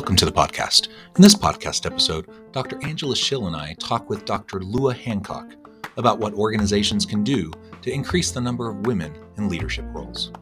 Welcome to the podcast. In this podcast episode, Dr. Angela Schill and I talk with Dr. Lua Hancock about what organizations can do to increase the number of women in leadership roles.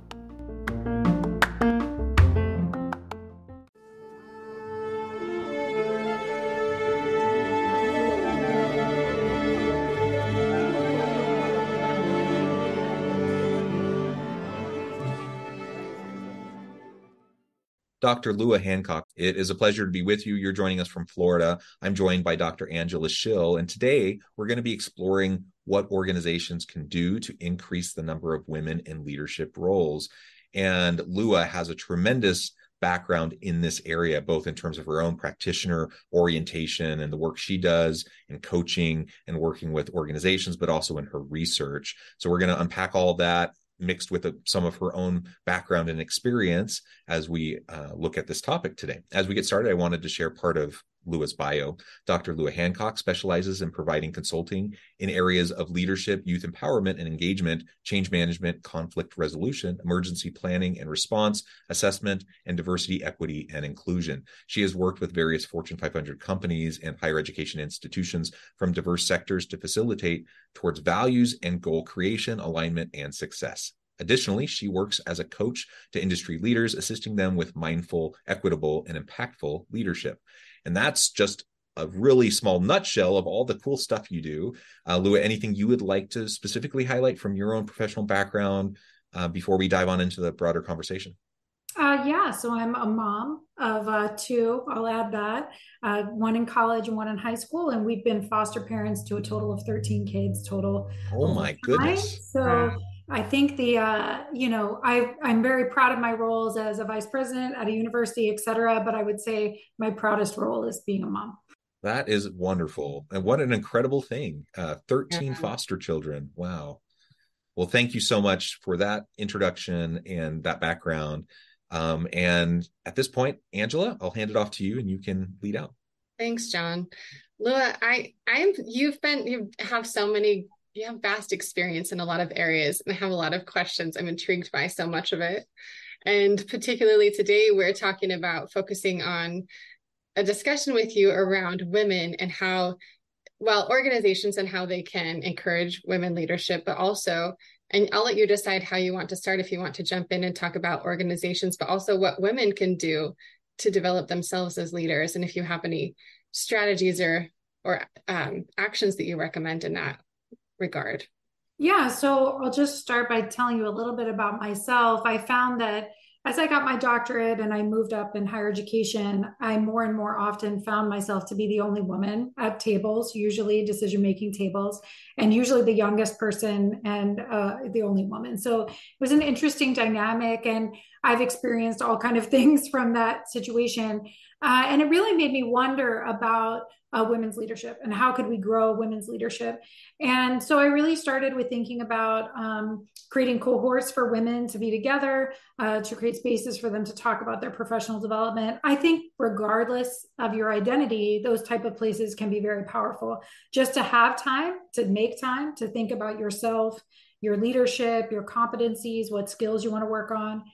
Dr. Lua Hancock, it is a pleasure to be with you. You're joining us from Florida. I'm joined by Dr. Angela Schill, and today we're going to be exploring what organizations can do to increase the number of women in leadership roles. And Lua has a tremendous background in this area, both in terms of her own practitioner orientation and the work she does in coaching and working with organizations, but also in her research. So we're going to unpack all that mixed with a, some of her own background and experience as we uh, look at this topic today. As we get started, I wanted to share part of Lua's bio. Dr. Lua Hancock specializes in providing consulting in areas of leadership, youth empowerment and engagement, change management, conflict resolution, emergency planning and response, assessment, and diversity, equity, and inclusion. She has worked with various Fortune 500 companies and higher education institutions from diverse sectors to facilitate towards values and goal creation, alignment, and success. Additionally, she works as a coach to industry leaders, assisting them with mindful, equitable, and impactful leadership. And that's just a really small nutshell of all the cool stuff you do. Uh, Lua, anything you would like to specifically highlight from your own professional background uh, before we dive on into the broader conversation? Uh, yeah, so I'm a mom of uh, two. I'll add that uh, one in college and one in high school, and we've been foster parents to a total of 13 kids total. Oh my goodness! So I think the uh, you know I I'm very proud of my roles as a vice president at a university, et cetera. But I would say my proudest role is being a mom. That is wonderful, and what an incredible thing! Uh, Thirteen yeah. foster children. Wow. Well, thank you so much for that introduction and that background. Um, and at this point, Angela, I'll hand it off to you, and you can lead out. Thanks, John. Lua, I I am you've been you have so many you have vast experience in a lot of areas and I have a lot of questions. I'm intrigued by so much of it. And particularly today, we're talking about focusing on a discussion with you around women and how, well, organizations and how they can encourage women leadership, but also, and I'll let you decide how you want to start if you want to jump in and talk about organizations, but also what women can do to develop themselves as leaders. And if you have any strategies or or um, actions that you recommend in that regard? Yeah, so I'll just start by telling you a little bit about myself. I found that as I got my doctorate and I moved up in higher education, I more and more often found myself to be the only woman at tables, usually decision making tables, and usually the youngest person and uh, the only woman. So it was an interesting dynamic, and I've experienced all kind of things from that situation. Uh, and it really made me wonder about uh, women's leadership and how could we grow women's leadership. And so i really started with thinking about um, creating cohorts for women to be together uh, to create spaces for them to talk about their professional development. I think regardless of your identity those type of places can be very powerful. Just to have time to make time to think about yourself your leadership your competencies what skills you want to work on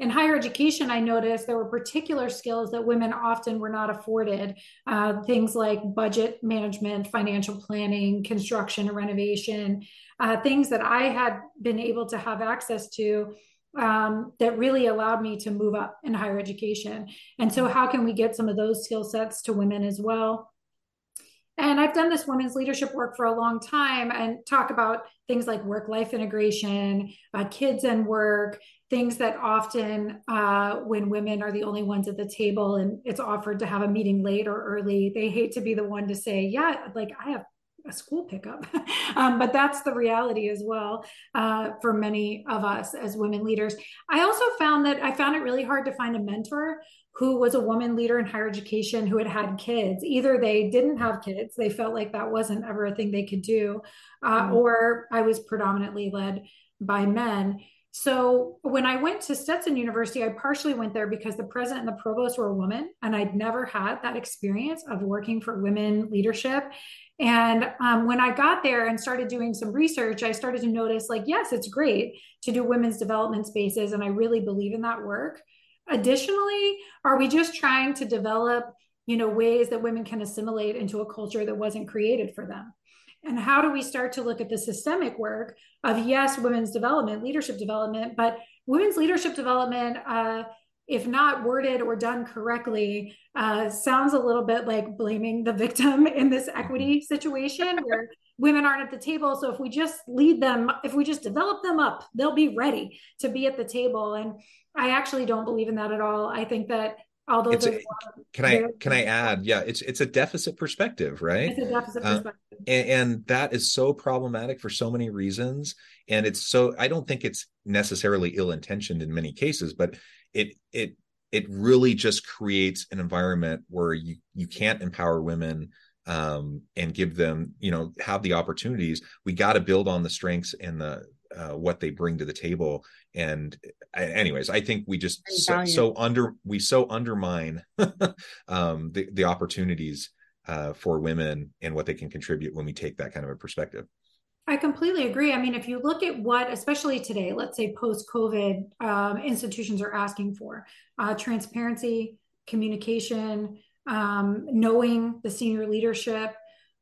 in higher education, I noticed there were particular skills that women often were not afforded. Uh, things like budget management, financial planning, construction and renovation, uh, things that I had been able to have access to um, that really allowed me to move up in higher education. And so, how can we get some of those skill sets to women as well? And I've done this women's leadership work for a long time and talk about things like work life integration, uh, kids and work, things that often, uh, when women are the only ones at the table and it's offered to have a meeting late or early, they hate to be the one to say, Yeah, like I have a school pickup. um, but that's the reality as well uh, for many of us as women leaders. I also found that I found it really hard to find a mentor who was a woman leader in higher education who had had kids. Either they didn't have kids, they felt like that wasn't ever a thing they could do, uh, mm-hmm. or I was predominantly led by men. So when I went to Stetson University, I partially went there because the president and the provost were a woman, and I'd never had that experience of working for women leadership. And um, when I got there and started doing some research, I started to notice like, yes, it's great to do women's development spaces, and I really believe in that work. Additionally, are we just trying to develop, you know, ways that women can assimilate into a culture that wasn't created for them? And how do we start to look at the systemic work of, yes, women's development, leadership development, but women's leadership development, uh, if not worded or done correctly, uh, sounds a little bit like blaming the victim in this equity situation where women aren't at the table. So if we just lead them, if we just develop them up, they'll be ready to be at the table. And I actually don't believe in that at all. I think that although a, can i can i add yeah it's it's a deficit perspective right it's a deficit uh, perspective and, and, that is so problematic for so many reasons and it's so i don't think it's necessarily ill intentioned in many cases but it it it really just creates an environment where you you can't empower women um, and give them you know have the opportunities we got to build on the strengths and the uh, what they bring to the table. And anyways i think we just so, so, under we so undermine um, the, the opportunities uh, for women and what they can contribute when we take that kind of a perspective. I completely agree. I mean, if you look at what, especially today, let's say post COVID, um, institutions are asking for uh, transparency, communication, um, knowing the senior leadership,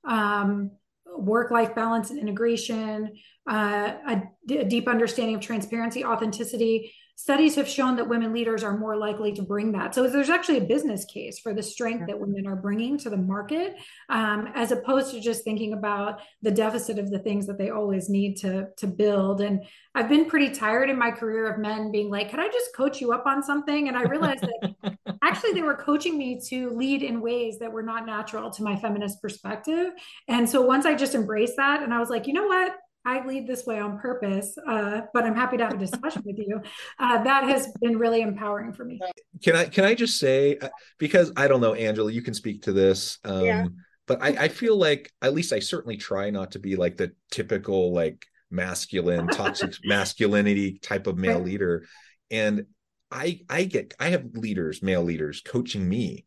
um, work life balance and integration, uh, a, d- a deep understanding of transparency, authenticity. Studies have shown that women leaders are more likely to bring that. So there's actually a business case for the strength that women are bringing to the market, um, as opposed to just thinking about the deficit of the things that they always need to to build. And I've been pretty tired in my career of men being like, "Can I just coach you up on something?" And I realized that actually they were coaching me to lead in ways that were not natural to my feminist perspective. And so once I just embraced that, and I was like, you know what? I lead this way on purpose, uh, but I'm happy to have a discussion with you. Uh, that has been really empowering for me. Can I can I just say uh, because I don't know, Angela, you can speak to this. Um, yeah. But I, I feel like at least I certainly try not to be like the typical like masculine toxic masculinity type of male right. leader, and I I get I have leaders, male leaders, coaching me,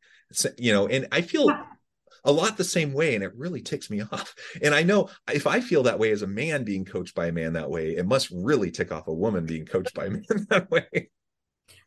you know, and I feel a lot the same way and it really ticks me off and i know if i feel that way as a man being coached by a man that way it must really tick off a woman being coached by a man that way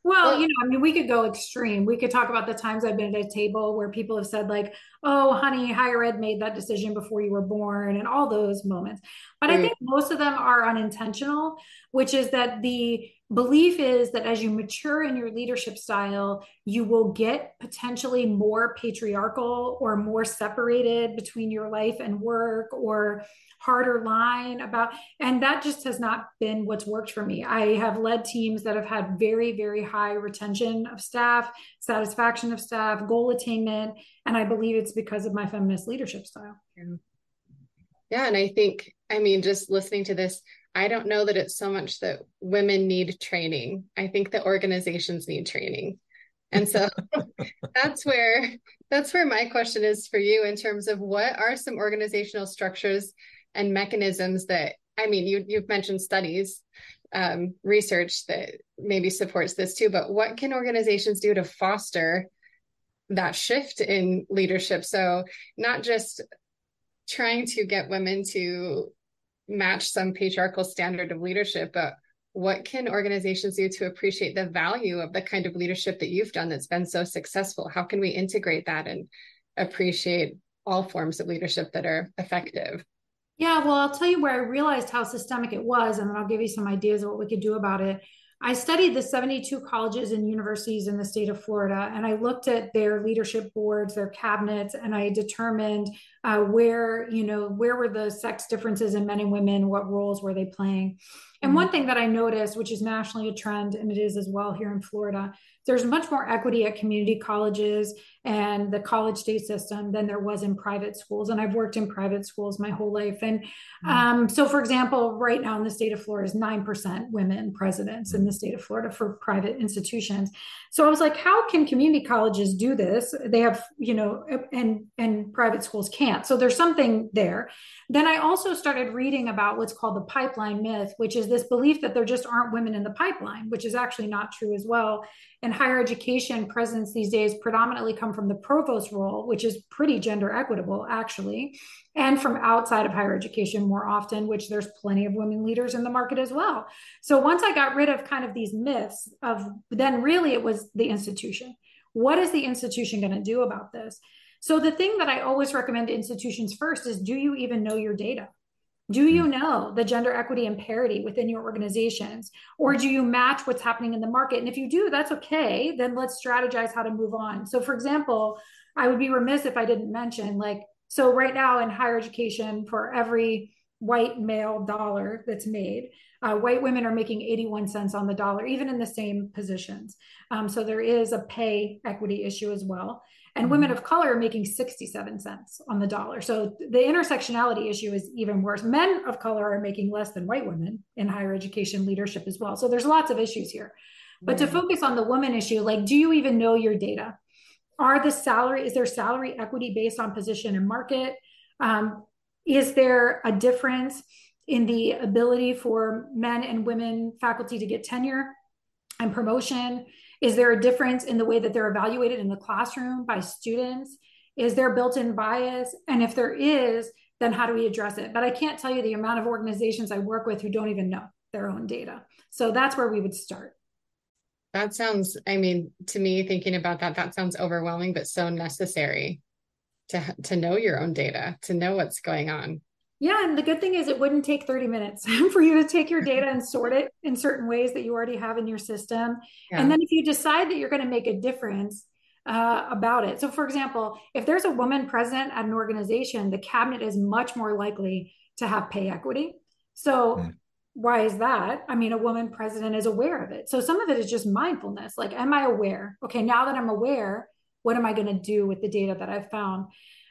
well, you know, I mean, we could go extreme. We could talk about the times I've been at a table where people have said, like, oh, honey, higher ed made that decision before you were born, and all those moments. But I think most of them are unintentional, which is that the belief is that as you mature in your leadership style, you will get potentially more patriarchal or more separated between your life and work or harder line about and that just has not been what's worked for me i have led teams that have had very very high retention of staff satisfaction of staff goal attainment and i believe it's because of my feminist leadership style yeah Yeah. and i think i mean just listening to this I don't know that it's so much that women need training. I think that organizations need training. And so that's where that's where my question is for you in terms of what are some organizational structures and mechanisms that I mean you you've mentioned studies um, research that maybe supports this too but what can organizations do to foster that shift in leadership so not just trying to get women to match some patriarchal standard of leadership, but what can organizations do to appreciate the value of the kind of leadership that you've done that's been so successful? How can we integrate that and appreciate all forms of leadership that are effective? Yeah, well, I'll tell you where I realized how systemic it was, and then I'll give you some ideas of what we could do about it. I studied the 72 colleges and universities in the state of Florida, and I looked at their leadership boards, their cabinets, and I determined uh, where, you know, where were the sex differences in men and women, what roles were they playing. And mm-hmm. one thing that I noticed, which is nationally a trend, and it is as well here in Florida, there's much more equity at community colleges and the college state system than there was in private schools. And I've worked in private schools my whole life. And mm-hmm. um, so, for example, right now in the state of Florida is 9% women presidents in the state of Florida for private institutions. So I was like, how can community colleges do this? They have, you know, and and private schools can't. So there's something there. Then I also started reading about what's called the pipeline myth, which is this belief that there just aren't women in the pipeline, which is actually not true as well. And higher education presidents these days predominantly come from the provost role, which is pretty gender equitable, actually, and from outside of higher education more often, which there's plenty of women leaders in the market as well. So once I got rid of kind of these myths of then really it was the institution. What is the institution going to do about this? So the thing that I always recommend to institutions first is do you even know your data? Do you hmm. know the gender equity and parity within your organizations? Or do you match what's happening in the market? And if you do, that's okay. Then let's strategize how to move on. So, for example, I would be remiss if I didn't mention like, so right now in higher education, for every white male dollar that's made, uh, white women are making 81 cents on the dollar, even in the same positions. Um, so there is a pay equity issue as well and women of color are making 67 cents on the dollar. So the intersectionality issue is even worse. Men of color are making less than white women in higher education leadership as well. So there's lots of issues here. But to focus on the woman issue, like, do you even know your data? Are the salary, is there salary equity based on position and market? Um, is there a difference in the ability for men and women faculty to get tenure and promotion? Is there a difference in the way that they're evaluated in the classroom by students? Is there built in bias? And if there is, then how do we address it? But I can't tell you the amount of organizations I work with who don't even know their own data. So that's where we would start. That sounds, I mean, to me, thinking about that, that sounds overwhelming, but so necessary to, to know your own data, to know what's going on. Yeah, and the good thing is it wouldn't take 30 minutes for you to take your data and sort it in certain ways that you already have in your system. Yeah. And then if you decide that you're going to make a difference uh, about it. So, for example, if there's a woman president at an organization, the cabinet is much more likely to have pay equity. So, mm. why is that? I mean, a woman president is aware of it. So, some of it is just mindfulness. Like, am I aware? Okay, now that I'm aware, what am I going to do with the data that I've found?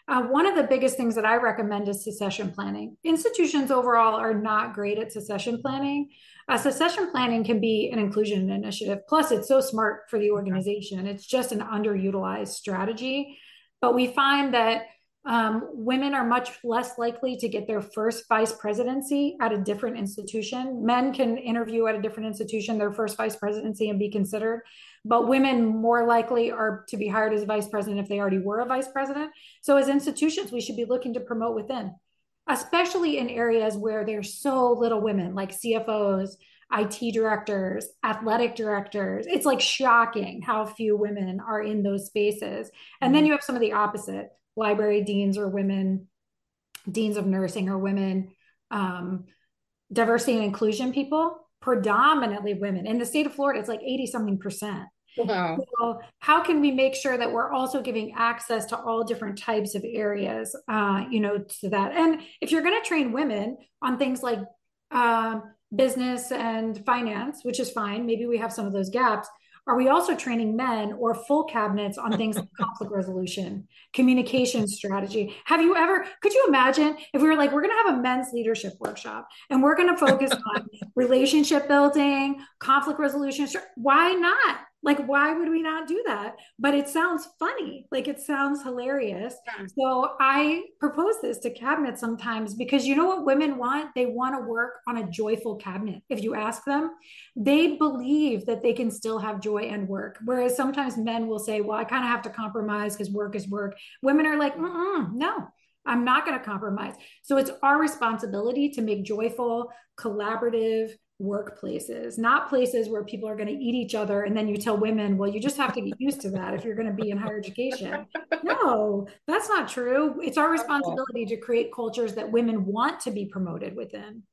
Uh, one of the biggest things that I recommend is succession planning. Institutions overall are not great at succession planning. Uh, succession planning can be an inclusion initiative. Plus, it's so smart for the organization. It's just an underutilized strategy. But we find that um, women are much less likely to get their first vice presidency at a different institution. Men can interview at a different institution, their first vice presidency, and be considered. But women more likely are to be hired as a vice president if they already were a vice president. So, as institutions, we should be looking to promote within, especially in areas where there's so little women, like CFOs, IT directors, athletic directors. It's like shocking how few women are in those spaces. And then mm-hmm. you have some of the opposite library deans or women, deans of nursing or women, um, diversity and inclusion people, predominantly women. In the state of Florida, it's like 80 something percent. Wow. So how can we make sure that we're also giving access to all different types of areas, uh, you know, to that? And if you're going to train women on things like uh, business and finance, which is fine, maybe we have some of those gaps. Are we also training men or full cabinets on things like conflict resolution, communication strategy? Have you ever, could you imagine if we were like, we're going to have a men's leadership workshop and we're going to focus on relationship building, conflict resolution? Why not? Like, why would we not do that? But it sounds funny. Like, it sounds hilarious. Yeah. So, I propose this to cabinet sometimes because you know what women want? They want to work on a joyful cabinet. If you ask them, they believe that they can still have joy and work. Whereas sometimes men will say, well, I kind of have to compromise because work is work. Women are like, no, I'm not going to compromise. So, it's our responsibility to make joyful, collaborative, workplaces, not places where people are going to eat each other. And then you tell women, well, you just have to get used to that if you're going to be in higher education. No, that's not true. It's our responsibility to create cultures that women want to be promoted within.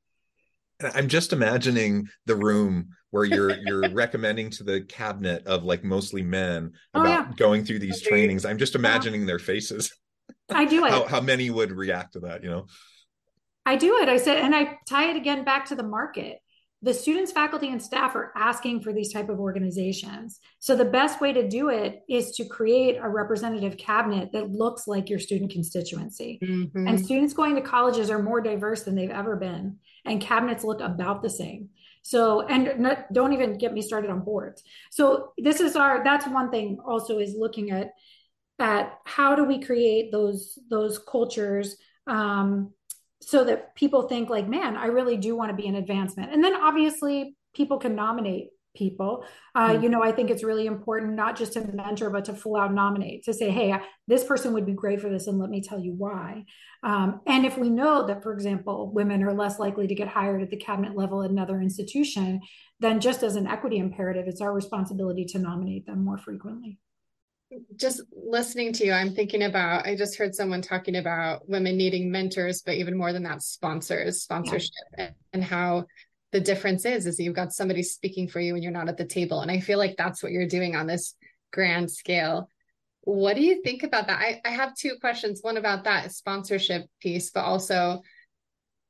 I'm just imagining the room where you're you're recommending to the cabinet of like mostly men oh, about oh, yeah. going through these trainings. I'm just imagining their faces. I do it. how, how many would react to that, you know? I do it. I said, and I tie it again back to the market the students faculty and staff are asking for these type of organizations. So the best way to do it is to create a representative cabinet that looks like your student constituency. Mm-hmm. and students going to colleges are more diverse than they've ever been and cabinets look about the same. So and not, don't even get me started on boards. So this is our that's one thing also is looking at at how do we create those those cultures um, so that people think like man i really do want to be an advancement. And then obviously people can nominate people. Uh, mm-hmm. you know i think it's really important not just to mentor but to full out nominate to say hey this person would be great for this and let me tell you why. Um, and if we know that for example women are less likely to get hired at the cabinet level at another institution then just as an equity imperative it's our responsibility to nominate them more frequently just listening to you, I'm thinking about, I just heard someone talking about women needing mentors, but even more than that, sponsors, sponsorship, yeah. and, and how the difference is, is you've got somebody speaking for you and you're not at the table. And I feel like that's what you're doing on this grand scale. What do you think about that? I, I have two questions. One about that sponsorship piece, but also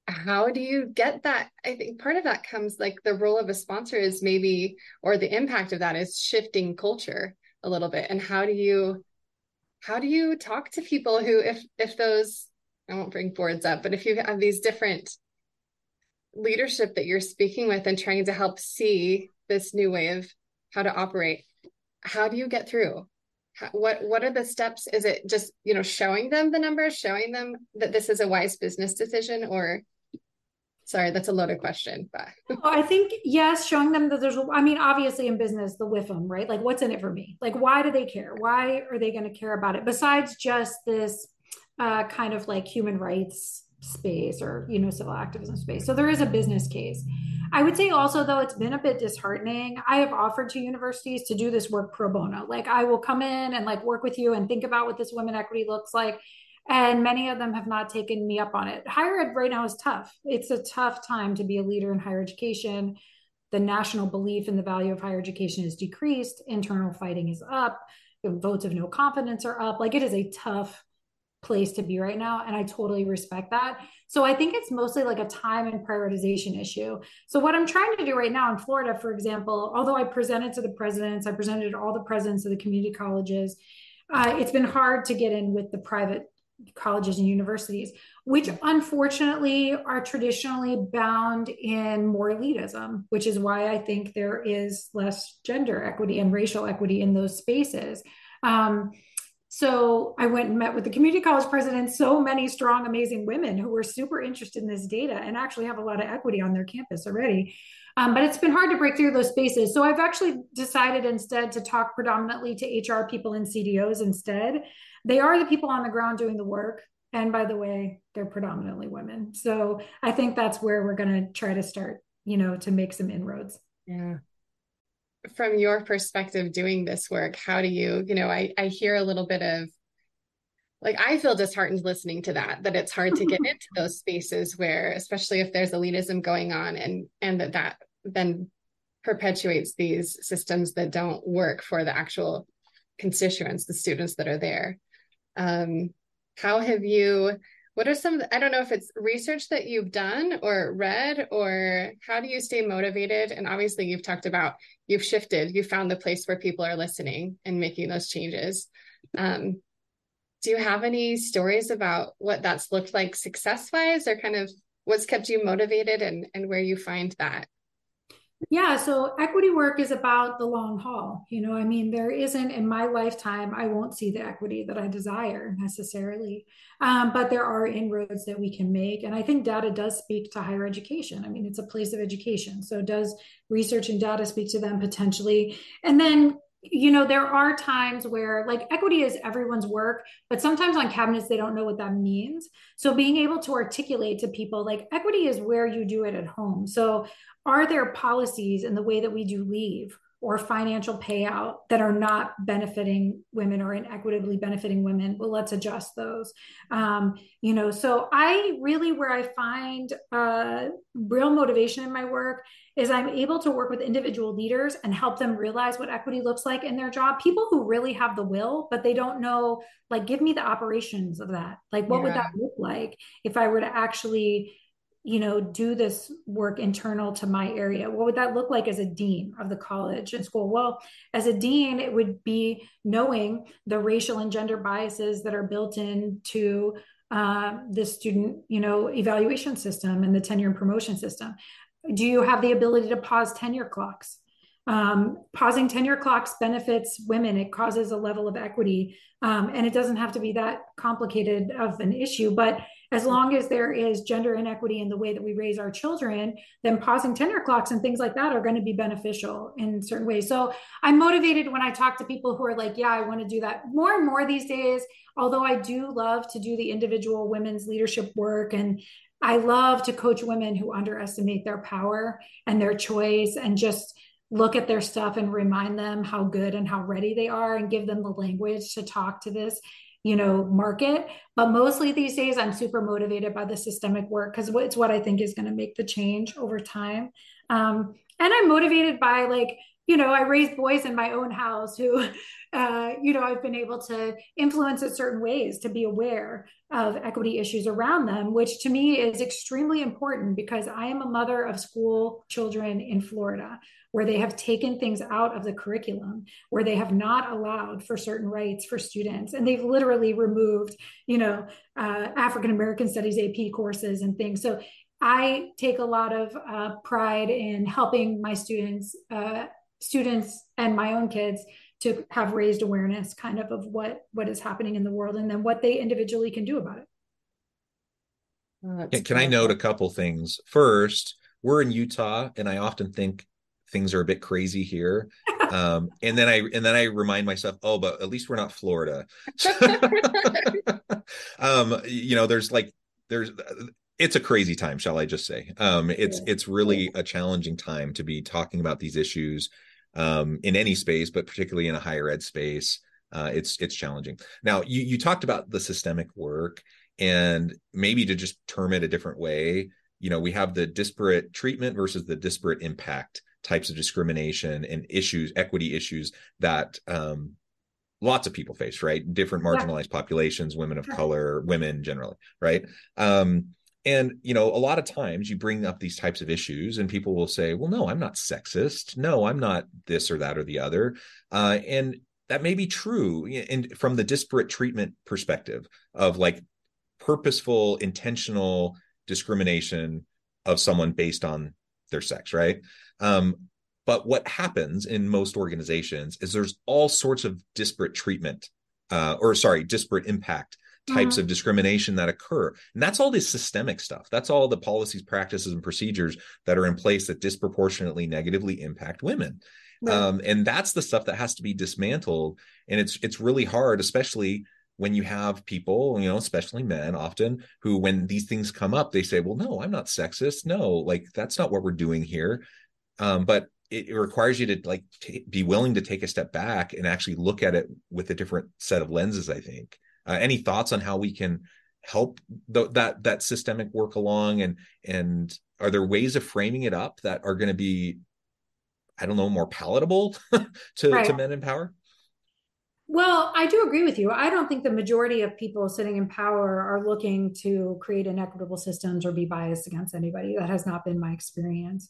how do you get that? I think part of that comes like the role of a sponsor is maybe, or the impact of that is shifting culture a little bit. And how do you how do you talk to people who if if those i won't bring boards up but if you have these different leadership that you're speaking with and trying to help see this new way of how to operate how do you get through? What what are the steps? Is it just you know showing them the numbers showing them that this is a wise business decision or sorry that's a loaded question but. I think yes showing them that there's i mean obviously in business the WIFM right? Like what's in it for me? Like why do they care? Why are they going to care about it? Besides just this uh, kind of like human rights space or you know civil activism space. So there is a business case. I would say also though it's been a bit disheartening. I have offered to universities to do this work pro bono. Like i will come in and like work with you and think about what this women equity looks like and many of them have not taken me up on it. Higher ed right now is tough. It's a tough time to be a leader in higher education. The national belief in the value of higher education is decreased, internal fighting is up, the votes of no confidence are up. Like it is a tough place to be right now. And I totally respect that. So I think it's mostly like a time and prioritization issue. So what I'm trying to do right now in Florida, for example, although I presented to the presidents, I presented to all the presidents of the community colleges, uh, it's been hard to get in with the private colleges and universities, which unfortunately are traditionally bound in more elitism, which is why I think there is less gender equity and racial equity in those spaces. Um, so I went and met with the community college president, so many strong, amazing women who were super interested in this data and actually have a lot of equity on their campus already. Um, but it's been hard to break through those spaces. So I've actually decided instead to talk predominantly to HR people and CDOs instead they are the people on the ground doing the work. And by the way, they're predominantly women. So I think that's where we're going to try to start, you know, to make some inroads. Yeah. From your perspective, doing this work, how do you, you know, I, I hear a little bit of like I feel disheartened listening to that, that it's hard to get into those spaces where, especially if there's elitism going on and and that that then perpetuates these systems that don't work for the actual constituents, the students that are there. Um, how have you, what are some, I don't know if it's research that you've done or read, or how do you stay motivated? And obviously, you've talked about you've shifted, you found the place where people are listening and making those changes. Um, do you have any stories about what that's looked like success wise or kind of what's kept you motivated and, and where you find that? Yeah, so equity work is about the long haul. You know, I mean, there isn't in my lifetime, I won't see the equity that I desire necessarily. Um, but there are inroads that we can make. And I think data does speak to higher education. I mean, it's a place of education. So does research and data speak to them potentially? And then you know there are times where like equity is everyone's work but sometimes on cabinets they don't know what that means. So being able to articulate to people like equity is where you do it at home. So are there policies in the way that we do leave or financial payout that are not benefiting women or inequitably benefiting women well let's adjust those. Um, you know so i really where i find uh, real motivation in my work is i'm able to work with individual leaders and help them realize what equity looks like in their job. People who really have the will but they don't know like give me the operations of that. Like what yeah. would that look like if i were to actually you know, do this work internal to my area? What would that look like as a dean of the college and school? Well, as a dean, it would be knowing the racial and gender biases that are built into uh, the student, you know, evaluation system and the tenure and promotion system. Do you have the ability to pause tenure clocks? Um, pausing tenure clocks benefits women. It causes a level of equity, um, and it doesn't have to be that complicated of an issue. But as long as there is gender inequity in the way that we raise our children, then pausing tenure clocks and things like that are going to be beneficial in certain ways. So I'm motivated when I talk to people who are like, yeah, I want to do that more and more these days. Although I do love to do the individual women's leadership work and I love to coach women who underestimate their power and their choice and just look at their stuff and remind them how good and how ready they are and give them the language to talk to this you know market. But mostly these days i'm super motivated by the systemic work because it's what i think is going to make the change over time. Um, and i'm motivated by like you know i raised boys in my own house who uh, you know i've been able to influence in certain ways to be aware of equity issues around them which to me is extremely important because i am a mother of school children in florida where they have taken things out of the curriculum, where they have not allowed for certain rights for students. And they've literally removed, you know, uh, African American Studies AP courses and things. So I take a lot of uh, pride in helping my students, uh, students and my own kids to have raised awareness kind of of what what is happening in the world and then what they individually can do about it. Oh, can, can I note a couple things? First, we're in Utah, and I often think things are a bit crazy here um, and then i and then i remind myself oh but at least we're not florida um, you know there's like there's it's a crazy time shall i just say um, it's yeah. it's really a challenging time to be talking about these issues um, in any space but particularly in a higher ed space uh, it's it's challenging now you you talked about the systemic work and maybe to just term it a different way you know we have the disparate treatment versus the disparate impact types of discrimination and issues, equity issues that um, lots of people face, right? Different marginalized yeah. populations, women of color, women generally, right? Um, and you know, a lot of times you bring up these types of issues, and people will say, "Well, no, I'm not sexist. No, I'm not this or that or the other," uh, and that may be true. And from the disparate treatment perspective of like purposeful, intentional discrimination of someone based on their sex, right? Um, but what happens in most organizations is there's all sorts of disparate treatment, uh, or sorry, disparate impact types mm-hmm. of discrimination that occur. And that's all this systemic stuff. That's all the policies, practices, and procedures that are in place that disproportionately negatively impact women. Right. Um, and that's the stuff that has to be dismantled. And it's it's really hard, especially when you have people, you know, especially men often, who when these things come up, they say, Well, no, I'm not sexist. No, like that's not what we're doing here um, but it, it, requires you to like t- be willing to take a step back and actually look at it with a different set of lenses i think uh, any thoughts on how we can help th- that that systemic work along and and are there ways of framing it up that are going to be i don't know more palatable to, right. to men in power well, I do agree with you. I don't think the majority of people sitting in power are looking to create inequitable systems or be biased against anybody. That has not been my experience.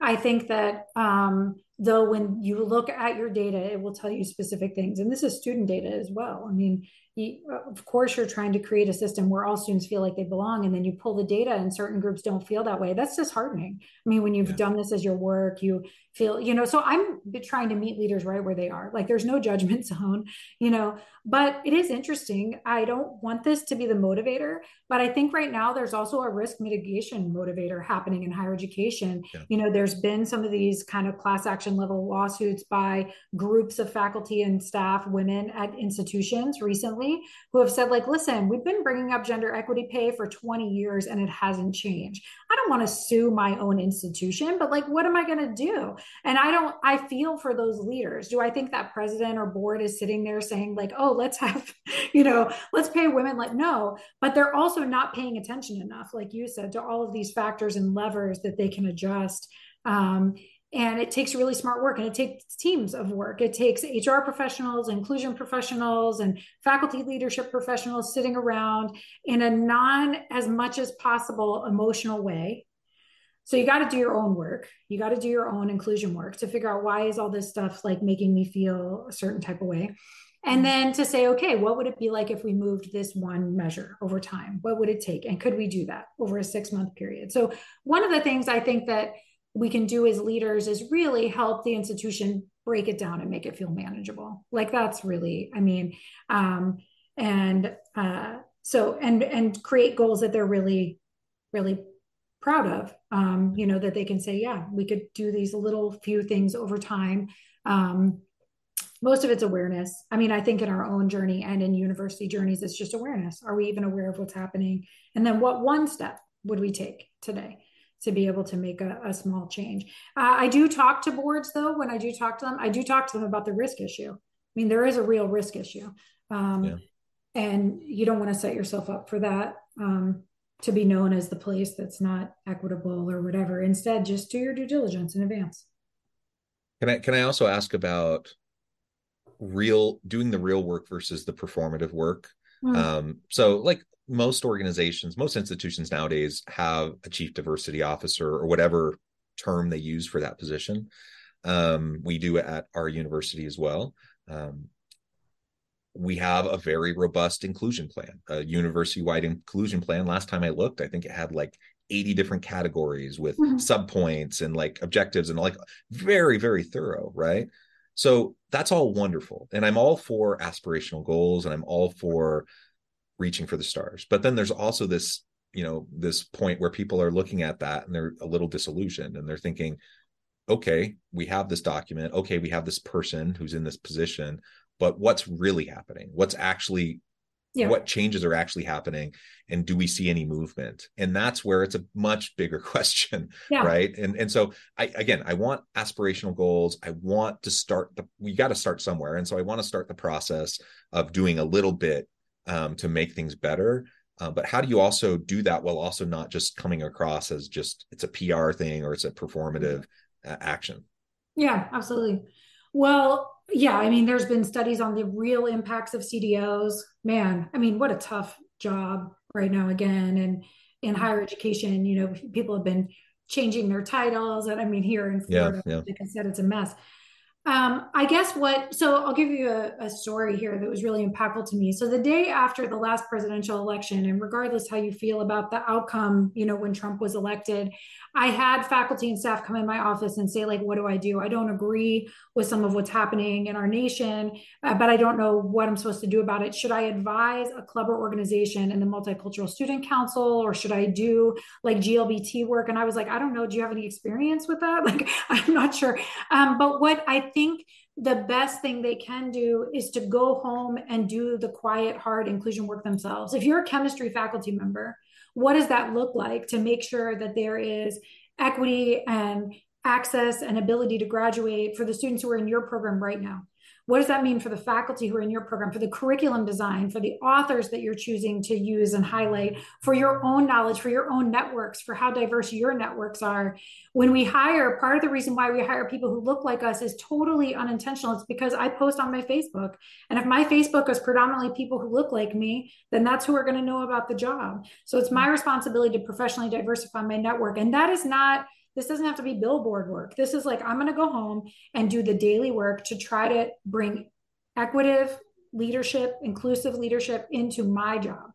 I think that um, though when you look at your data, it will tell you specific things. And this is student data as well. I mean, you, of course you're trying to create a system where all students feel like they belong and then you pull the data and certain groups don't feel that way. That's disheartening. I mean when you've yeah. done this as your work you feel you know so i'm trying to meet leaders right where they are. Like there's no judgment zone you know but it is interesting. I don't want this to be the motivator but i think right now there's also a risk mitigation motivator happening in higher education. Yeah. you know there's been some of these kind of class action level lawsuits by groups of faculty and staff women at institutions recently recently who have said like listen we've been bringing up gender equity pay for 20 years and it hasn't changed. I don't want to sue my own institution but like what am i going to do? And i don't i feel for those leaders. Do i think that president or board is sitting there saying like oh let's have you know let's pay women like no but they're also not paying attention enough like you said to all of these factors and levers that they can adjust um, and it takes really smart work and it takes teams of work. It takes hr professionals inclusion professionals and faculty leadership professionals sitting around in a non as much as possible emotional way. So you got to do your own work. You got to do your own inclusion work to figure out why is all this stuff like making me feel a certain type of way. And mm-hmm. then to say okay what would it be like if we moved this one measure over time? What would it take? And could we do that over a six month period? So one of the things i think that we can do as leaders is really help the institution break it down and make it feel manageable. Like that's really i mean um and uh so and and create goals that they're really really proud of um you know that they can say yeah we could do these little few things over time. Um most of it's awareness. I mean i think in our own journey and in university journeys it's just awareness. Are we even aware of what's happening? And then what one step would we take today to be able to make a, a small change. Uh, I do talk to boards though. When I do talk to them, I do talk to them about the risk issue. I mean, there is a real risk issue, um, yeah. and you don't want to set yourself up for that um, to be known as the place that's not equitable or whatever. Instead, just do your due diligence in advance. Can I can I also ask about real doing the real work versus the performative work? Mm. Um, so like most organizations, most institutions nowadays have a chief diversity officer or whatever term they use for that position. Um, we do it at our university as well. Um, we have a very robust inclusion plan, a university wide inclusion plan. Last time I looked, I think it had like 80 different categories with mm-hmm. subpoints and like objectives and like very, very thorough, right? So that's all wonderful. And I'm all for aspirational goals and I'm all for reaching for the stars. But then there's also this you know this point where people are looking at that and they're a little disillusioned and they're thinking okay we have this document. Okay we have this person who's in this position but what's really happening? What's actually yeah. what changes are actually happening? And do we see any movement? And that's where it's a much bigger question yeah. right? And and so i again i want aspirational goals. I want to start the we got to start somewhere. And so i want to start the process of doing a little bit um, to make things better. Uh, but how do you also do that while also not just coming across as just it's a PR thing or it's a performative uh, action? Yeah, absolutely. Well, yeah, I mean, there's been studies on the real impacts of CDOs. Man, I mean, what a tough job right now again. And in higher education, you know, people have been changing their titles. And I mean, here in Florida, yeah, yeah. like I said, it's a mess. Um, I guess what, so I'll give you a, a, story here that was really impactful to me. So the day after the last presidential election, and regardless how you feel about the outcome, you know, when Trump was elected, I had faculty and staff come in my office and say, like, what do I do? I don't agree with some of what's happening in our nation, uh, but I don't know what I'm supposed to do about it. Should I advise a club or organization in the Multicultural Student Council, or should I do like GLBT work? And I was like, I don't know. Do you have any experience with that? Like, I'm not sure. Um, but what I think the best thing they can do is to go home and do the quiet, hard inclusion work themselves. If you're a chemistry faculty member, what does that look like to make sure that there is equity and access and ability to graduate for the students who are in your program right now? What does that mean for the faculty who are in your program, for the curriculum design, for the authors that you're choosing to use and highlight, for your own knowledge, for your own networks, for how diverse your networks are? When we hire, part of the reason why we hire people who look like us is totally unintentional. It's because I post on my Facebook. And if my Facebook is predominantly people who look like me, then that's who are going to know about the job. So it's my mm-hmm. responsibility to professionally diversify my network. And that is not this doesn't have to be billboard work. This is like, I'm going to go home and do the daily work to try to bring equitable leadership, inclusive leadership into my job.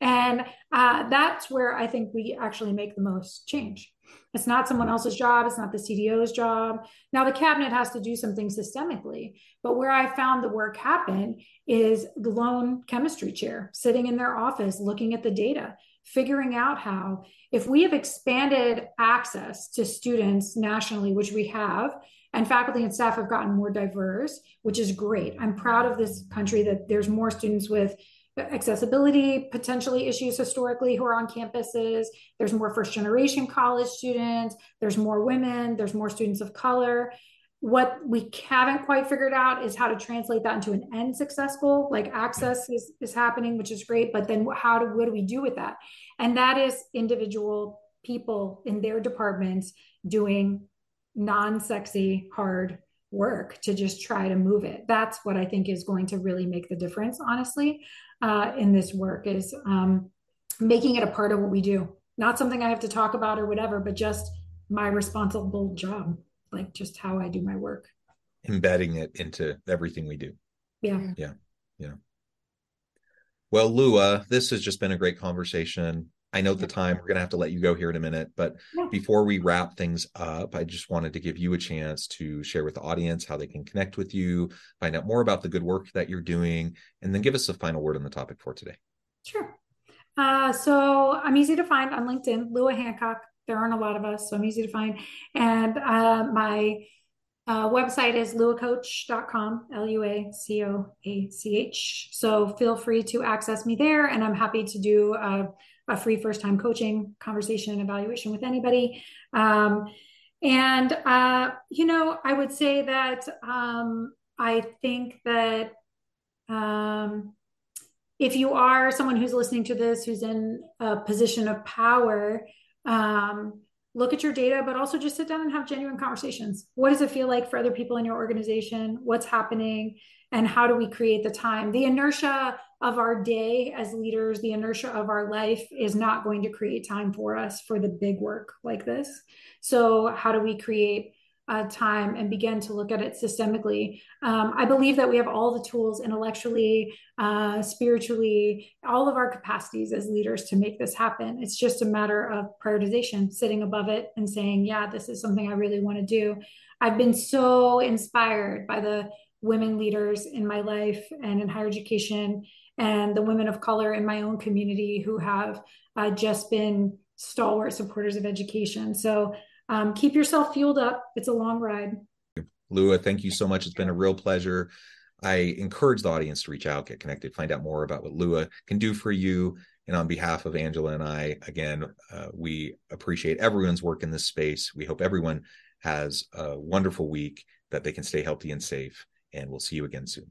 And uh, that's where I think we actually make the most change. It's not someone else's job. It's not the CDO's job. Now, the cabinet has to do something systemically, but where I found the work happen is the lone chemistry chair sitting in their office looking at the data figuring out how, if we have expanded access to students nationally, which we have, and faculty and staff have gotten more diverse, which is great. I'm proud of this country that there's more students with accessibility potentially issues historically who are on campuses. There's more first generation college students. There's more women. There's more students of color what we haven't quite figured out is how to translate that into an end successful like access is, is happening which is great but then how do what do we do with that and that is individual people in their departments doing non sexy, hard work to just try to move it. That's what I think is going to really make the difference, honestly, uh, in this work is um, making it a part of what we do. Not something I have to talk about or whatever, but just my responsible job, like just how I do my work. Embedding it into everything we do. Yeah. Yeah. Yeah. Well, Lua, this has just been a great conversation. I know the time we're going to have to let you go here in a minute, but yeah. before we wrap things up, I just wanted to give you a chance to share with the audience how they can connect with you, find out more about the good work that you're doing, and then give us a final word on the topic for today. Sure. Uh, so I'm easy to find on LinkedIn, Lua Hancock. There aren't a lot of us, so I'm easy to find. And uh, my uh, website is luacoach.com, L U A C O A C H. So feel free to access me there, and I'm happy to do a, a free first time coaching conversation and evaluation with anybody. Um, and, uh, you know, I would say that um, I think that um, if you are someone who's listening to this, who's in a position of power, um, look at your data, but also just sit down and have genuine conversations. What does it feel like for other people in your organization? What's happening? And how do we create the time? The inertia of our day as leaders, the inertia of our life is not going to create time for us for the big work like this. So, how do we create uh, time and begin to look at it systemically. Um, I believe that we have all the tools intellectually, uh, spiritually, all of our capacities as leaders to make this happen. It's just a matter of prioritization, sitting above it and saying, yeah, this is something I really want to do. I've been so inspired by the women leaders in my life and in higher education and the women of color in my own community who have uh, just been stalwart supporters of education. So um, keep yourself fueled up. It's a long ride. Lua, thank you so much. It's been a real pleasure. I encourage the audience to reach out, get connected, find out more about what Lua can do for you. And on behalf of Angela and I, again, uh, we appreciate everyone's work in this space. We hope everyone has a wonderful week, that they can stay healthy and safe. And we'll see you again soon.